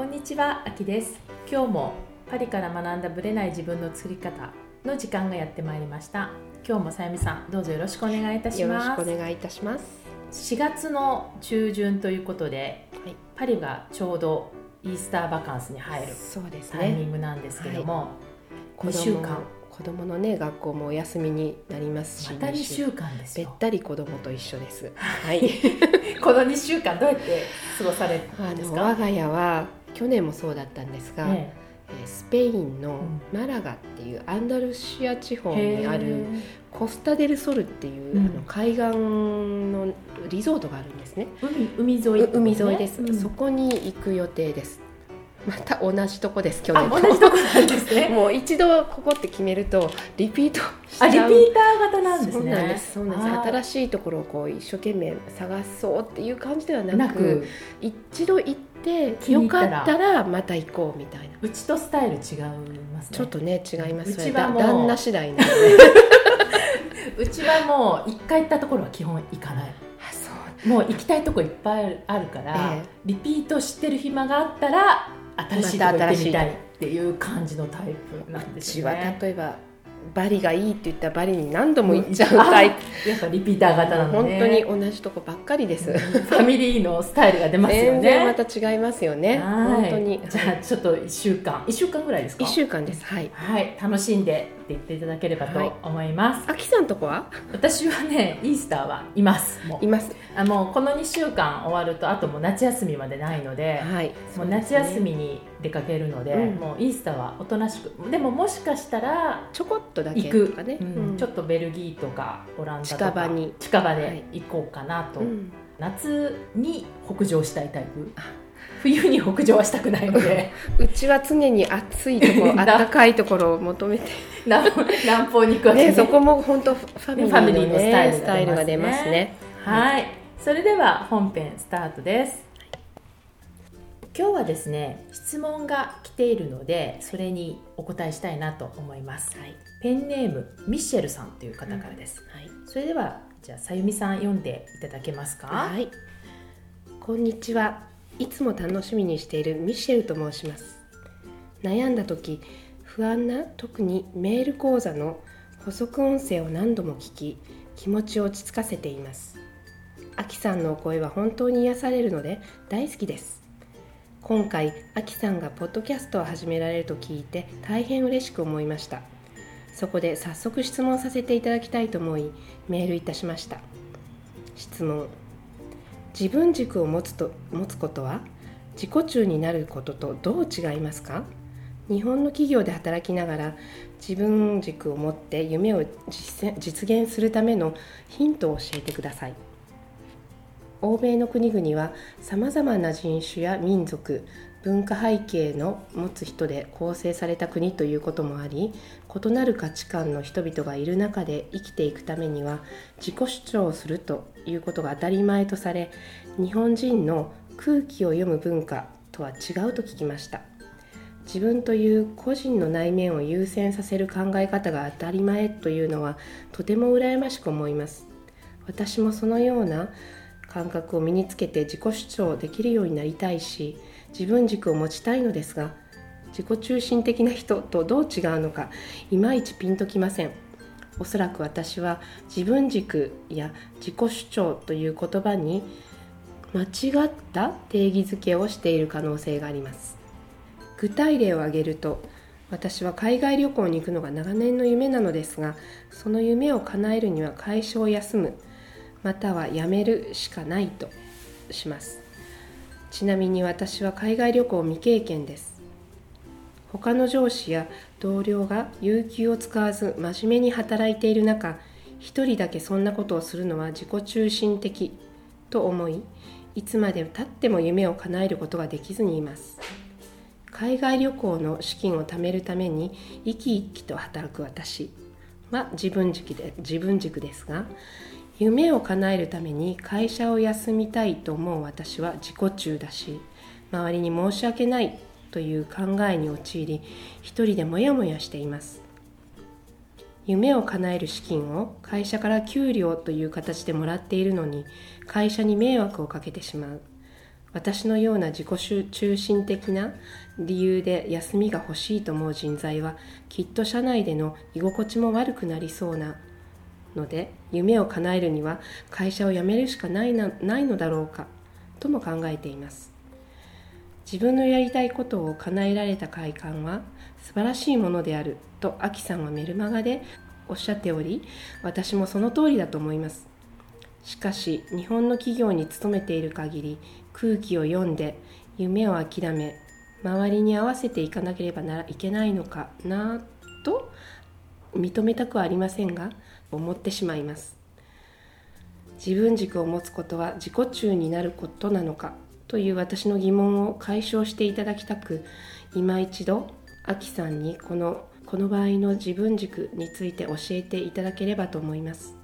こんにちは、あきです。今日もパリから学んだブレない自分の作り方の時間がやってまいりました。今日もさゆみさん、どうぞよろしくお願いいたしよろます。しくお願いいたします。4月の中旬ということで、はいパリがちょうどイースターバカンスに入るそうですタイミね。ングなんですけども、子2週供間子供のね学校もお休みになりますし、また2週間ですべっよ。たり子供と一緒です。はい。この2週間どうやって過ごされたあんですか？の我が家は去年もそうだったんですが、ええ。ースペインのうマラガっていうアンダルシア地方えにあるコスタデルソルっていう、うん。あの海岸のリゾートがあるんですね。海海沿い、う海沿いです、うん。そこに行く予定です。また同じとこです去あ、年。同じとこなんですね。もう一度ここって決めるとリピートしあ、リピーター型なんですね。そうなんです。そうなんです。新しいところをこう一生懸命探そうっていう感じではなくなく。一度行っったら。かったらまた行こうみたいな。うちとスタイル違いますね。ちょっとね違いますうちはもう。だ旦那次第なので。うちはもう一回行ったところは基本行かない。あそう。もう行きたいとこいっぱいあるから、ええ。リピートしてる暇があったら新しいとこ行ってみたいっていう感じのタイプなんですよね。例えばバリがいいって言ったらバリに何度も行っちゃうタイプ。やっぱリピーター型なの本ね。当に同じとこばっかりです。ファミリーのスタイルが出ますよ全然まね。た違いますよね。はい。本当に。じゃあちょっと一週間。一週間ぐらいですか？1週間です。はい。はい。楽しんでって言っていただければとはい。思います。あきさんとこは？私はねイースターはいます。います。あもうこの2週間終わるとあともう夏休みまでないので、はい。もう夏休みに出かけるので、うん。もうイースターはおとなしくでももしかしたらちょこっとだけ行く。ね、うん。ちょっっとベルギーとかオランダとか近場に。近場はい。で行こうかなと、うん。夏に北上したいタイプ。あ冬に北上はしたくないので。うちは常に暑いところな暖かいところを求めて。南南方に行くわけね。そこも本当ファミリーの,、スタイルが出ますね。ね、スタイルが出ますね。はい、それでは本編スタートです。今日はですね、質問が来ているので、それにお答えしたいなと思います。はい。ペンネームミシェルさんという方からです。はい。それではじゃあさゆみさん読んでいただけますか？はい。こんにちはいつも楽しみにしているミシェルと申します。悩んだ時不安な特にメール講座の補足音声を何度も聞き気持ちを落ち着かせています。あきさんのお声は本当に癒されるので大好きです。今回あきさんがポッドキャストを始められると聞いて大変嬉しく思いました。そこで早速質問させていただきたいと思いメールいたしました。質問。自分軸を持つと持つことは自己中になることとどう違いますか？日本の企業で働きながら自分軸を持って夢を実現するためのヒントを教えてください。欧米の国々はさまざまな人種や民族文化背景の持つ人で構成された国ということもあり異なる価値観の人々がいる中で生きていくためには自己主張をするということが当たり前とされ日本人の空気を読む文化とは違うと聞きました。自分という個人の内面を優先させる考え方が当たり前というのはとても羨ましく思います。私もそのような感覚を身につけて自己主張できるようになりたいし自分軸を持ちたいのですが自己中心的な人とどう違うのかいまいちピンときません。おそらく私は自分軸や自己主張という言葉に間違った定義づけをしている可能性があります。具体例を挙げると私は海外旅行に行くのが長年の夢なのですがその夢を叶えるには会社を休むまたは辞めるしかないとします。ちなみに私は海外旅行未経験です。他の上司や同僚が有給を使わず真面目に働いている中一人だけそんなことをするのは自己中心的と思いいつまでたっても夢を叶えることができずにいます。海外旅行の資金を貯めるために生き生きと働く私は自分軸で自分軸ですが夢を叶えるために会社を休みたいと思う私は自己中だし周りに申し訳ないという考えに陥り一人でモヤモヤしています。夢を叶える資金を会社から給料という形でもらっているのに会社に迷惑をかけてしまう。私のような自己中心的な理由で休みが欲しいと思う人材はきっと社内での居心地も悪くなりそうなので夢を叶えるには会社を辞めるしかないなないのだろうかとも考えています。自分のやりたいことを叶えられた快感は素晴らしいものであるとアキさんはメルマガでおっしゃっており私もその通りだと思います。しかし日本の企業に勤めている限り空気を読んで夢を諦め周りに合わせていかなければいけないのかなと認めたくはありませんが思ってしまいます。自分軸を持つことは自己中になることなのかという私の疑問を解消していただきたく今一度アキさんにこのこの場合の自分軸について教えていただければと思います。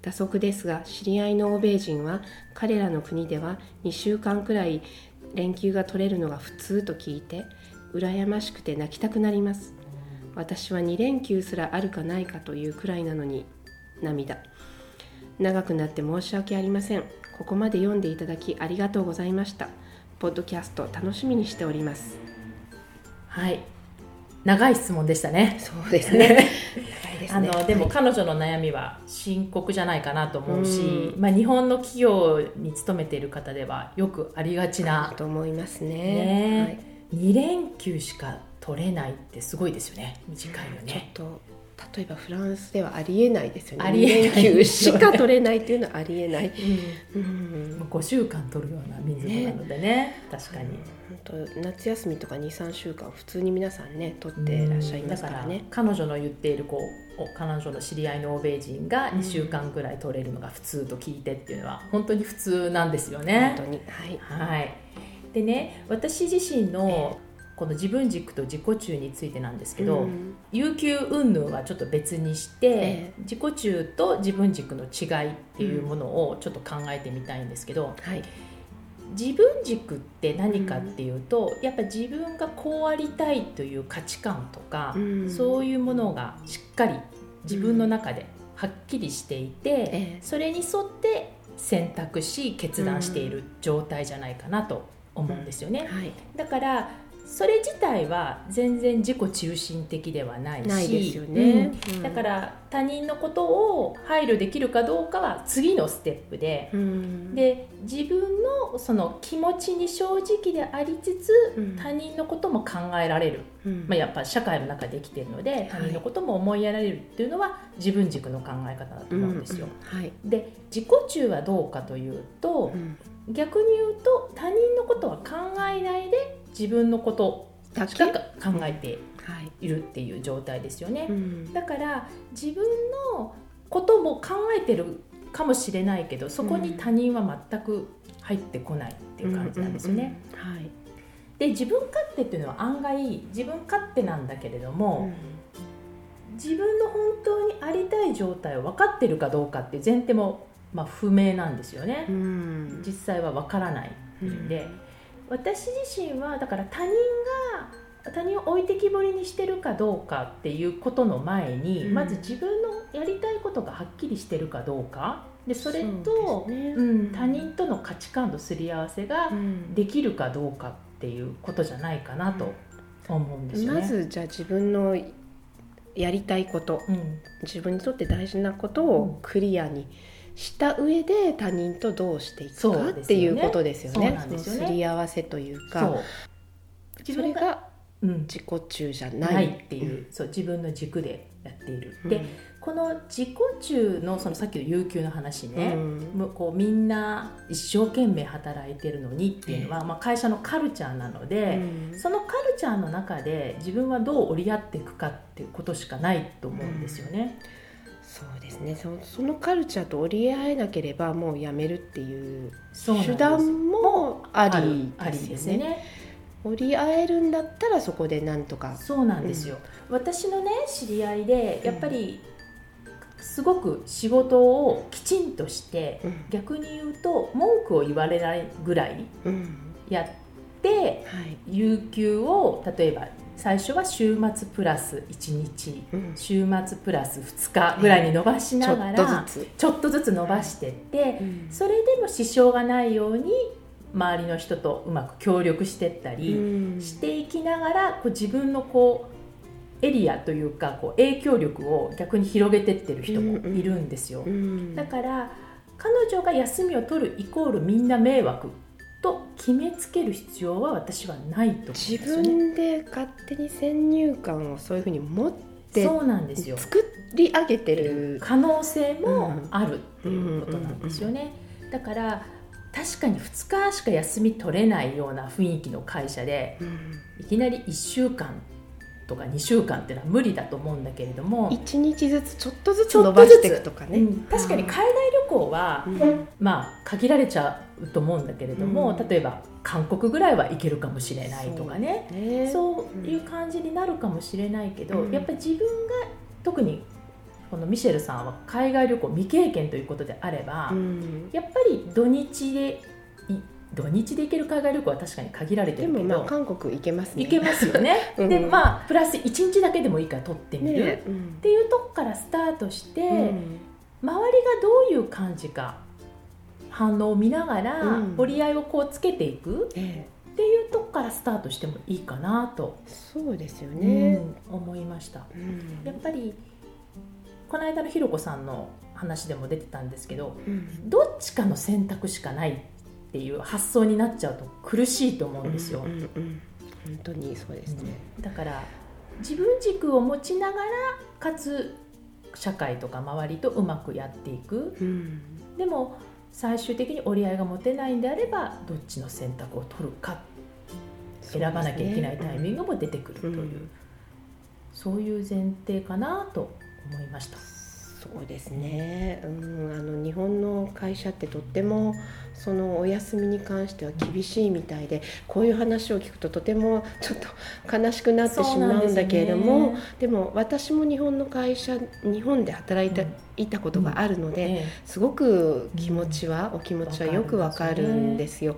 打足ですが知り合いの欧米人は彼らの国では2週間くらい連休が取れるのが普通と聞いて羨ましくて泣きたくなります。私は2連休すらあるかないかというくらいなのに涙。長くなって申し訳ありません。ここまで読んでいただきありがとうございました。ポッドキャスト楽しみにしております。はい。長い質問でしたね。そうですね。あのでも彼女の悩みは深刻じゃないかなと思うし、まあ、日本の企業に勤めている方ではよくありがちなと思いますね。ね、はい、2連休しか取れないってすごいですよね。短いよね。ちょっと例えばフランスではありえないですよね。ありえない。休しか取れないっていうのはありえない、うん、うん、5週間取るような民族なのでね、ね、確かに。本当夏休みとか23週間普通に皆さんね取ってらっしゃいますからね。彼女の言っているこう彼女の知り合いの欧米人が2週間ぐらい取れるのが普通と聞いてっていうのは本当に普通なんですよね。本当に。はい、はい、でね私自身のこの自分軸と自己中についてなんですけど、うん、有給云々はちょっと別にして、え自己中と自分軸の違いっていうものをちょっと考えてみたいんですけど、はい、自分軸って何かっていうと、うん、やっぱ自分がこうありたいという価値観とか、うん、そういうものがしっかり自分の中ではっきりしていて、えそれに沿って選択し決断している状態じゃないかなと思うん。ですよね。はい、だからそれ自体は全然自己中心的ではないしないですよね、うん、だから他人のことを配慮できるかどうかは次のステップで、うん、で自分のその気持ちに正直でありつつ、うん、他人のことも考えられる、まあ、やっぱ社会の中で生きてるので他人のことも思いやられるっていうのは自分軸の考え方だと思うんですよ。はい、で自己中はどうかというと、逆に言うと他人のことは考えないで自分のことだけ考えてい。るっていう状態ですよね、うん、だから自分のことも考えてるかもしれないけどそこに他人は全く入ってこないっていう感じなんですよね。で自分勝手っていうのは案外自分勝手なんだけれども、うん、自分の本当にありたい状態を分かってるかどうかっていう前提もまあ不明なんですよね、うん、実際は分からないんで、私自身はだから他人が他人を置いてきぼりにしてるかどうかっていうことの前に、うん、まず自分のやりたいことがはっきりしてるかどうか。でそれとう、ね、うん、他人との価値観のすり合わせができるかどうかっていうことじゃないかなと思うんですよね。まずじゃあ自分のやりたいこと、うん、自分にとって大事なことをクリアに、した上で他人とどうしていくかっていうことですよね。そ、ね、すり合わせというか。それが自己中じゃないっていう、うん、そう自分の軸でやっている。うん、でこの自己中のそのさっきの有給の話ね、うん、こうみんな一生懸命働いてるのにっていうのは、まあ、会社のカルチャーなので、そのカルチャーの中で自分はどう折り合っていくかっていうことしかないと思うんですよね。そうですね。そそのカルチャーと折り合えなければもうやめるっていう手段もありですね。ね。折り合えるんだったらそこでなんとか。そうなんですよ、うん、私のね知り合いでやっぱりすごく仕事をきちんとして、うん、逆に言うと文句を言われないぐらいやって、うんはい、有給を例えば最初は週末プラス1日、うん、週末プラス2日ぐらいに伸ばしながら、ちょっとずつ。伸ばしてって、うん、それでも支障がないように周りの人とうまく協力していったりしていきながらこう自分のこうエリアというかこう影響力を逆に広げてってる人もいるんですよ。だから彼女が休みを取るイコールみんな迷惑と決めつける必要は私はないとね、自分で勝手に先入観をそういうふうに持ってそうなんですよ。作り上げてる可能性もあるっていうことなんですよね。だから確かに2日しか休み取れないような雰囲気の会社で、いきなり1週間とか2週間っていうのは無理だと思うんだけれども。1日ずつちょっとずつ伸ばしていくとかね、うん、確かに海外旅行は、うん、まあ限られちゃうと思うんだけれども、うん、例えば韓国ぐらいは行けるかもしれないとかね。そうね。そういう感じになるかもしれないけど、やっぱり自分が特にこのミシェルさんは海外旅行未経験ということであれば、やっぱり土日で土日で行ける海外旅行は確かに限られてるけどでもまあ韓国行けますね。行けますよね、うん、でまあプラス1日だけでもいいから取ってみる、ね。うん、っていうとこからスタートして、うん、周りがどういう感じか反応を見ながら折り合いをこうつけていく、っていうとこからスタートしてもいいかなとそうですよね、思いました、やっぱりこの間のひろこさんの話でも出てたんですけど、どっちかの選択しかないっていう発想になっちゃうと苦しいと思うんですよ。うんうんうん、本当にそうですね、うん、だから自分軸を持ちながらかつ社会とか周りとうまくやっていく、うん、でも最終的に折り合いが持てないんであればどっちの選択を取るか。選ばなきゃいけないタイミングも出てくるという、ねうん、そういう前提かなと思いました。そうですね、うん、会社ってとってもそのお休みに関しては厳しいみたいでこういう話を聞くととてもちょっと悲しくなってしまうんだけれどもで,、も私も日本の会社日本で働いた,、いたことがあるので、すごく気持ちは、お気持ちはよくわかるんですよ。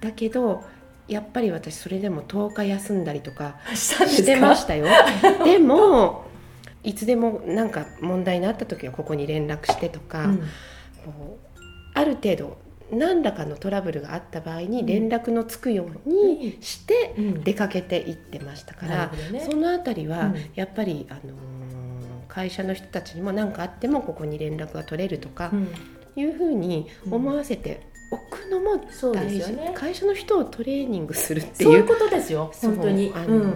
だけどやっぱり私それでも10日休んだりとかしてましたよ。でもいつでもなんか問題になった時はここに連絡してとか、うん、ある程度何らかのトラブルがあった場合に連絡のつくようにして出かけていってましたから、うんね、その辺りはやっぱり、あのー、会社の人たちにも何かあってもここに連絡が取れるとか、いうふうに思わせておくのも大事、ね、会社の人をトレーニングするっていうそういうことですよ本当に。あの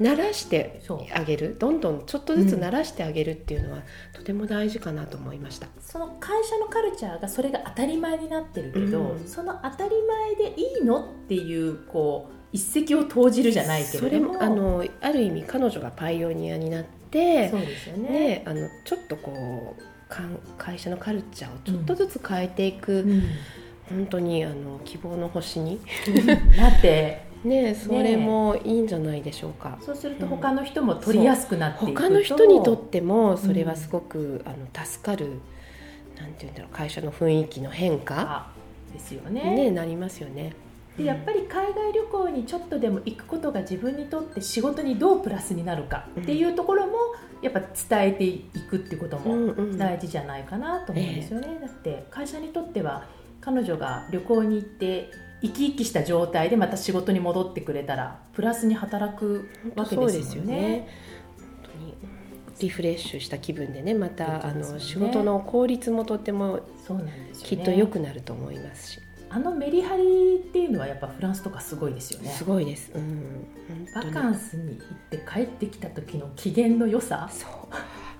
慣らしてあげる？どんどんちょっとずつ慣らしてあげるっていうのは、とても大事かなと思いました。その会社のカルチャーがそれが当たり前になってるけど、うん、その当たり前でいいのっていうこう一石を投じるじゃないけれども。あのある意味彼女がパイオニアになってそうですよね、ね、あのちょっとこう会社のカルチャーをちょっとずつ変えていく、うん、本当にあの希望の星になって ねそれもいいんじゃないでしょうか、そうすると他の人も取りやすくなっていくと、他の人にとってもそれはすごく、あの助かるなんていうんだろう会社の雰囲気の変化ですよね。ねなりますよね。でやっぱり海外旅行にちょっとでも行くことが自分にとって仕事にどうプラスになるかっていうところもやっぱ伝えていくっていうことも大事じゃないかなと思うんですよね、だって会社にとっては彼女が旅行に行って生き生きした状態でまた仕事に戻ってくれたらプラスに働くわけですよね。リフレッシュした気分でねまた、ね、あの仕事の効率もとってもきっと良くなると思いますし。あのメリハリっていうのはやっぱフランスとかすごいですよね。すごいです。うん、バカンスに行って帰ってきた時の機嫌の良さ。そう。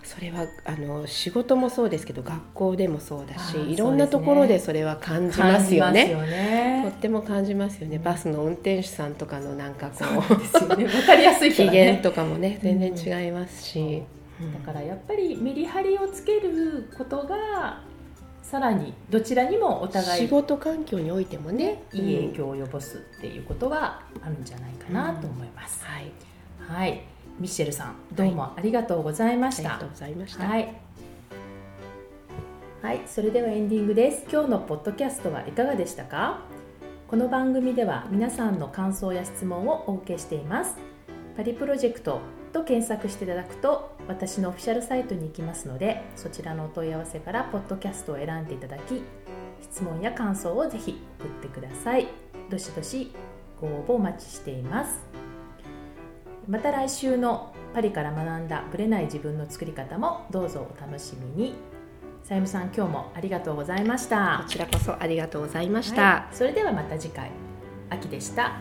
それはあの仕事もそうですけど学校でもそうだしいろんなところでそれは感じますよね。よね。とっても感じますよね。バスの運転手さんとかのなんかこううですよね。わかりやすい、ね、機嫌とかもね全然違いますし、う。ん、だからやっぱりメリハリをつけることがさらにどちらにもお互い仕事環境においてもねいい影響を及ぼすっていうことはあるんじゃないかなと思います。うん、はい、はいミシェルさんどうもありがとうございました、はい、ありがとうございました。はい、はい、それではエンディングです。今日のポッドキャストはいかがでしたか？この番組では皆さんの感想や質問をお受けしています。パリプロジェクトと検索していただくと私のオフィシャルサイトに行きますのでそちらのお問い合わせからポッドキャストを選んでいただき質問や感想をぜひ送ってください。どしどしご応募お待ちしていますまた来週のパリから学んだぶれない自分の作り方もどうぞお楽しみに。さゆみさん今日もありがとうございました。こちらこそありがとうございました、はい、それではまた次回。秋でした